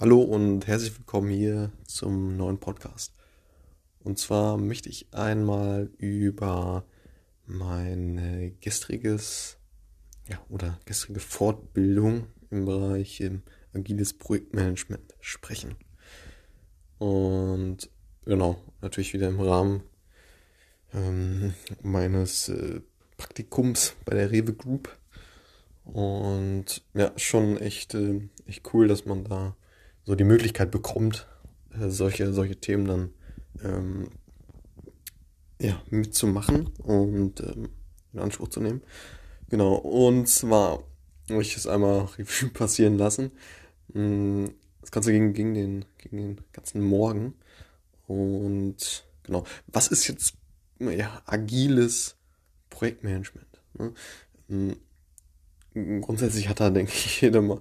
Hallo und herzlich willkommen hier zum neuen Podcast. Und zwar möchte ich einmal über mein gestriges ja, oder gestrige Fortbildung im Bereich ähm, agiles Projektmanagement sprechen. Und genau, natürlich wieder im Rahmen ähm, meines äh, Praktikums bei der Rewe Group. Und ja, schon echt, äh, echt cool, dass man da so die Möglichkeit bekommt, äh, solche, solche Themen dann ähm, ja, mitzumachen und ähm, in Anspruch zu nehmen. Genau, und zwar habe ich es einmal Revue passieren lassen. Mm, das Ganze ging gegen den, gegen den ganzen Morgen. Und genau, was ist jetzt ja, agiles Projektmanagement? Ne? Mm, grundsätzlich hat da, denke ich, jeder mal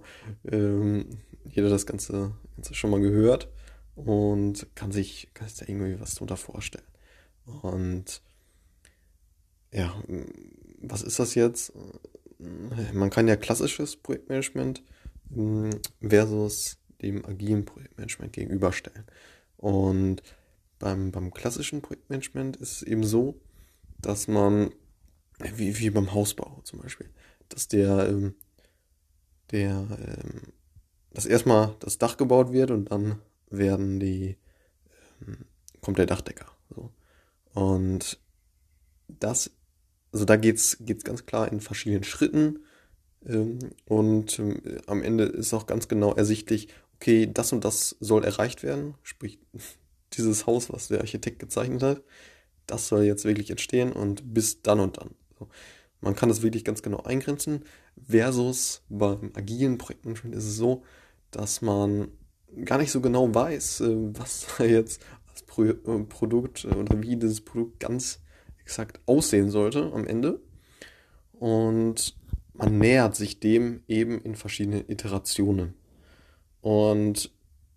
ähm, jeder das Ganze, Ganze schon mal gehört und kann sich, kann sich da irgendwie was drunter vorstellen. Und ja, was ist das jetzt? Man kann ja klassisches Projektmanagement hm, versus dem agilen Projektmanagement gegenüberstellen. Und beim, beim klassischen Projektmanagement ist es eben so, dass man, wie, wie beim Hausbau zum Beispiel, dass der, ähm, der ähm, dass erstmal das Dach gebaut wird und dann werden die, ähm, kommt der Dachdecker. So. Und das, also da geht's, geht's ganz klar in verschiedenen Schritten. Ähm, und ähm, am Ende ist auch ganz genau ersichtlich, okay, das und das soll erreicht werden. Sprich, dieses Haus, was der Architekt gezeichnet hat, das soll jetzt wirklich entstehen und bis dann und dann. So. Man kann das wirklich ganz genau eingrenzen. Versus beim agilen Projektmanagement ist es so, dass man gar nicht so genau weiß, äh, was da jetzt als Pro äh, Produkt äh, oder wie dieses Produkt ganz exakt aussehen sollte am Ende. Und man nähert sich dem eben in verschiedenen Iterationen. Und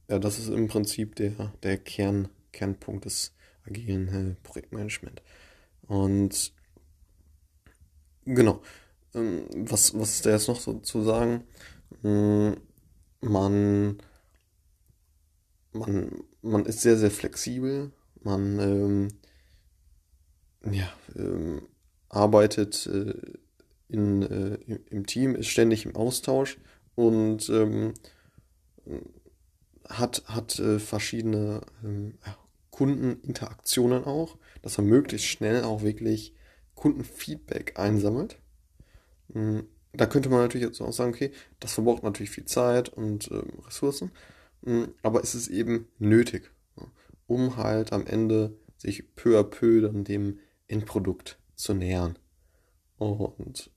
ja, das ist im Prinzip der, der Kern, Kernpunkt des agilen äh, Projektmanagement. Und genau, ähm, was, was ist da jetzt noch so zu sagen? Hm, man, man, man ist sehr, sehr flexibel. Man ähm, ja, ähm, arbeitet äh, in, äh, im Team, ist ständig im Austausch und ähm, hat, hat äh, verschiedene Kundeninteraktionen auch, dass er möglichst schnell auch wirklich Kundenfeedback einsammelt. Mhm da könnte man natürlich jetzt auch sagen, okay, das verbraucht natürlich viel Zeit und ähm, Ressourcen, mh, hm, aber es ist eben nötig, um halt am Ende sich peu à peu dann dem Endprodukt zu nähern. Und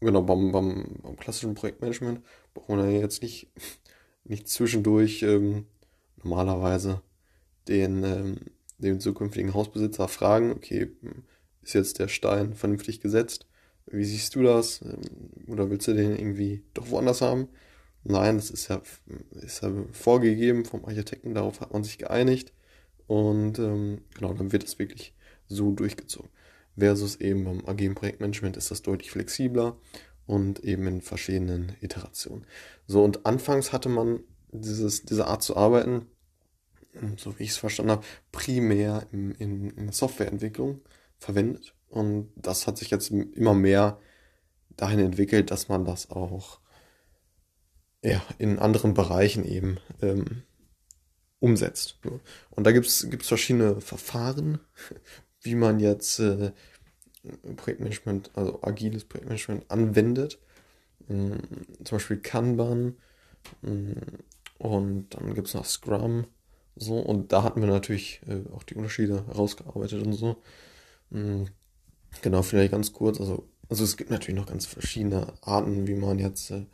genau, beim, beim, beim klassischen Projektmanagement braucht man ja jetzt nicht, nicht zwischendurch ähm, normalerweise den, ähm, den zukünftigen Hausbesitzer fragen, okay, ist jetzt der Stein vernünftig gesetzt? Wie siehst du das? Ähm, oder willst du den irgendwie doch woanders haben? Nein, das ist ja, ist ja vorgegeben vom Architekten, darauf hat man sich geeinigt. Und ähm, genau, dann wird es wirklich so durchgezogen. Versus eben beim agilen Projektmanagement ist das deutlich flexibler und eben in verschiedenen Iterationen. So, und anfangs hatte man dieses, diese Art zu arbeiten, so wie ich es verstanden habe, primär in, in, in der Softwareentwicklung verwendet. Und das hat sich jetzt immer mehr dahin entwickelt, dass man das auch ja, in anderen Bereichen eben ähm, umsetzt. Und da gibt es verschiedene Verfahren, wie man jetzt äh, Projektmanagement, also agiles Projektmanagement anwendet. Ähm, zum Beispiel Kanban ähm, und dann gibt es noch Scrum. So, und da hatten wir natürlich äh, auch die Unterschiede herausgearbeitet und so. Ähm, Genau, vielleicht ganz kurz. Also, also es gibt natürlich noch ganz verschiedene Arten, wie man jetzt äh,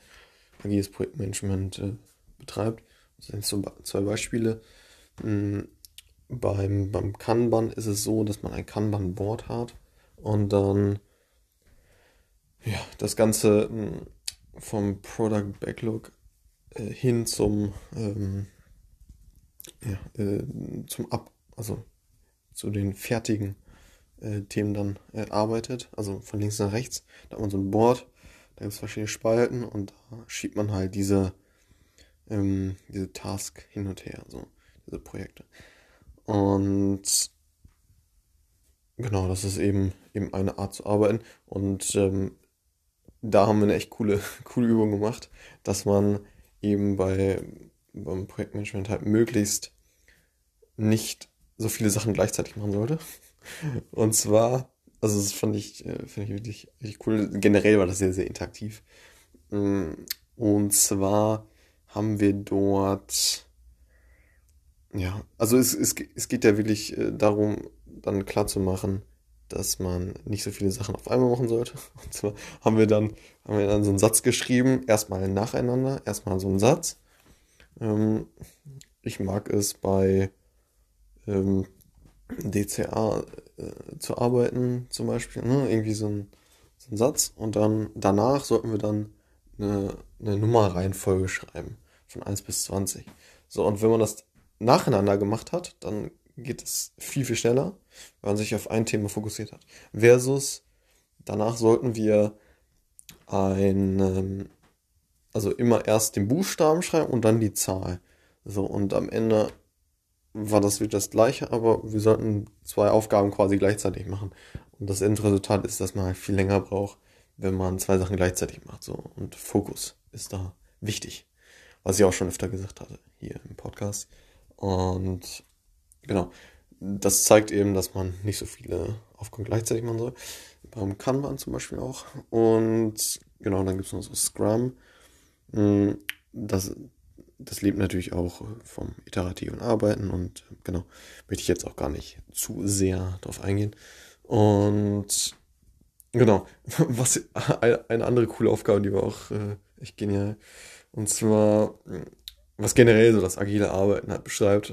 agiles Projektmanagement äh, betreibt. Das sind so zwei Beispiele. Mhm. Beim, beim Kanban ist es so, dass man ein Kanban-Board hat und dann ja, das Ganze mh, vom Product Backlog äh, hin zum ähm, ja, äh, zum Ab, also zu den fertigen äh, Themen dann äh, arbeitet, also von links nach rechts. Da hat man so ein Board, da gibt es verschiedene Spalten und da schiebt man halt diese, ähm, diese Task hin und her, so diese Projekte. Und genau, das ist eben eben eine Art zu arbeiten. Und ähm, da haben wir eine echt coole, coole Übung gemacht, dass man eben bei beim Projektmanagement halt möglichst nicht so viele Sachen gleichzeitig machen sollte. Und zwar, also das fand ich, äh, fand ich wirklich, wirklich cool. Generell war das sehr, sehr interaktiv. Mm, und zwar haben wir dort, ja, also es, es, es geht ja wirklich äh, darum, dann klar zu machen, dass man nicht so viele Sachen auf einmal machen sollte. Und zwar haben wir dann, haben wir dann so einen Satz geschrieben, erstmal nacheinander, erstmal so einen Satz. Ähm, ich mag es bei ähm, DCA äh, zu arbeiten, zum Beispiel, ne? irgendwie so ein, so ein Satz. Und dann danach sollten wir dann eine, eine Nummerreihenfolge schreiben, von 1 bis 20. So, und wenn man das nacheinander gemacht hat, dann geht es viel, viel schneller, weil man sich auf ein Thema fokussiert hat. Versus danach sollten wir ein, ähm, also immer erst den Buchstaben schreiben und dann die Zahl. So, und am Ende war das wieder das gleiche, aber wir sollten zwei Aufgaben quasi gleichzeitig machen. Und das Endresultat ist, dass man halt viel länger braucht, wenn man zwei Sachen gleichzeitig macht. So. Und Fokus ist da wichtig. Was ich auch schon öfter gesagt hatte hier im Podcast. Und genau, das zeigt eben, dass man nicht so viele Aufgaben gleichzeitig machen soll. Beim Kanban zum Beispiel auch. Und genau, dann gibt es noch so Scrum. Hm, das, das lebt natürlich auch vom iterativen Arbeiten und genau, möchte ich jetzt auch gar nicht zu sehr drauf eingehen. Und genau, was eine andere coole Aufgabe, die war auch äh, echt genial. Und zwar, was generell so das agile Arbeiten halt beschreibt.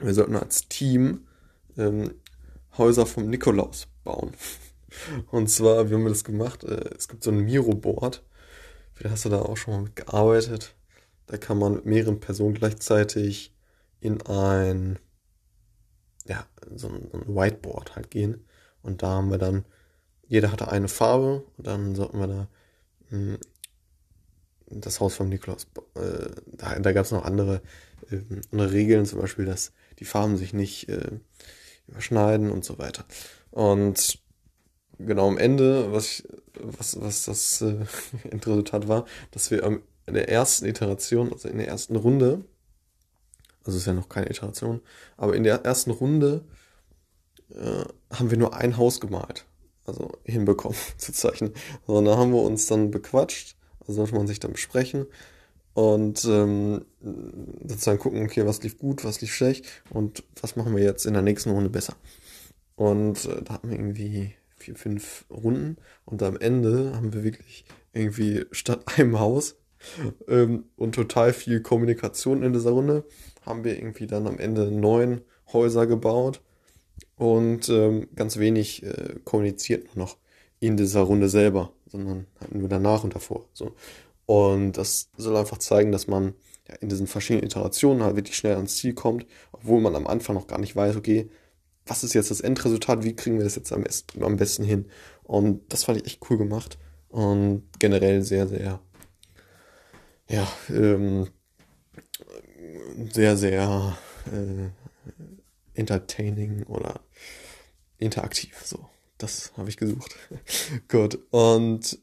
Wir sollten als Team ähm, Häuser vom Nikolaus bauen. Und zwar, wie haben wir das gemacht? Äh, es gibt so ein Miro-Board. Vielleicht hast du da auch schon mal mitgearbeitet. Da kann man mit mehreren Personen gleichzeitig in ein, ja, so ein, Whiteboard halt gehen. Und da haben wir dann, jeder hatte eine Farbe und dann sollten wir da mh, hm, das Haus vom Nikolaus, äh, da, da gab es noch andere, äh, andere Regeln, zum Beispiel, dass die Farben sich nicht äh, überschneiden und so weiter. Und genau am Ende, was, ich, was, was das äh, Endresultat war, dass wir am in der ersten Iteration, also in der ersten Runde, also ist ja noch keine Iteration, aber in der ersten Runde äh, haben wir nur ein Haus gemalt, also hinbekommen zu zeichnen. Sondern da haben wir uns dann bequatscht, also sollte man sich dann besprechen und ähm, sozusagen gucken, okay, was lief gut, was lief schlecht und was machen wir jetzt in der nächsten Runde besser. Und äh, da hatten wir irgendwie vier, fünf Runden und am Ende haben wir wirklich irgendwie statt einem Haus ähm, und total viel Kommunikation in dieser Runde. Haben wir irgendwie dann am Ende neun Häuser gebaut und ähm, ganz wenig äh, kommuniziert noch in dieser Runde selber, sondern halt nur danach und davor. So. Und das soll einfach zeigen, dass man ja, in diesen verschiedenen Iterationen halt wirklich schnell ans Ziel kommt, obwohl man am Anfang noch gar nicht weiß, okay, was ist jetzt das Endresultat, wie kriegen wir das jetzt am am besten hin. Und das fand ich echt cool gemacht und generell sehr, sehr ja, ähm, sehr, sehr äh, entertaining oder interaktiv. So, das habe ich gesucht. Gut, und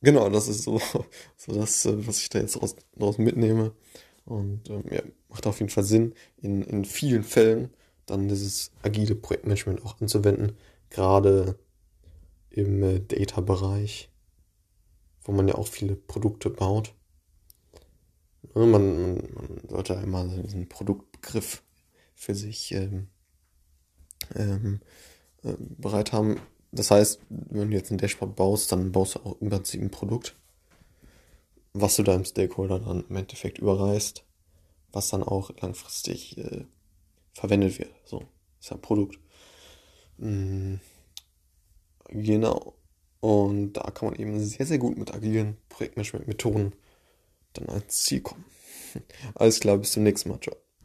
genau, das ist so, so das, äh, was ich da jetzt raus, raus mitnehme. Und ähm, ja, macht auf jeden Fall Sinn, in, in vielen Fällen dann dieses agile Projektmanagement auch anzuwenden, gerade im äh, Data-Bereich wo man ja auch viele Produkte baut. Man, man, man sollte einmal diesen Produktbegriff für sich ähm, ähm, äh, bereit haben. Das heißt, wenn du jetzt ein Dashboard baust, dann baust du auch im Prinzip ein Produkt, was du deinem Stakeholder dann im Endeffekt überreißt, was dann auch langfristig äh, verwendet wird. So, ist ja ein Produkt. Mhm. Genau. Und da kann man eben sehr, sehr gut mit agilen Projektmanagement-Methoden dann ans Ziel kommen. Alles klar, bis zum nächsten Mal. Ciao.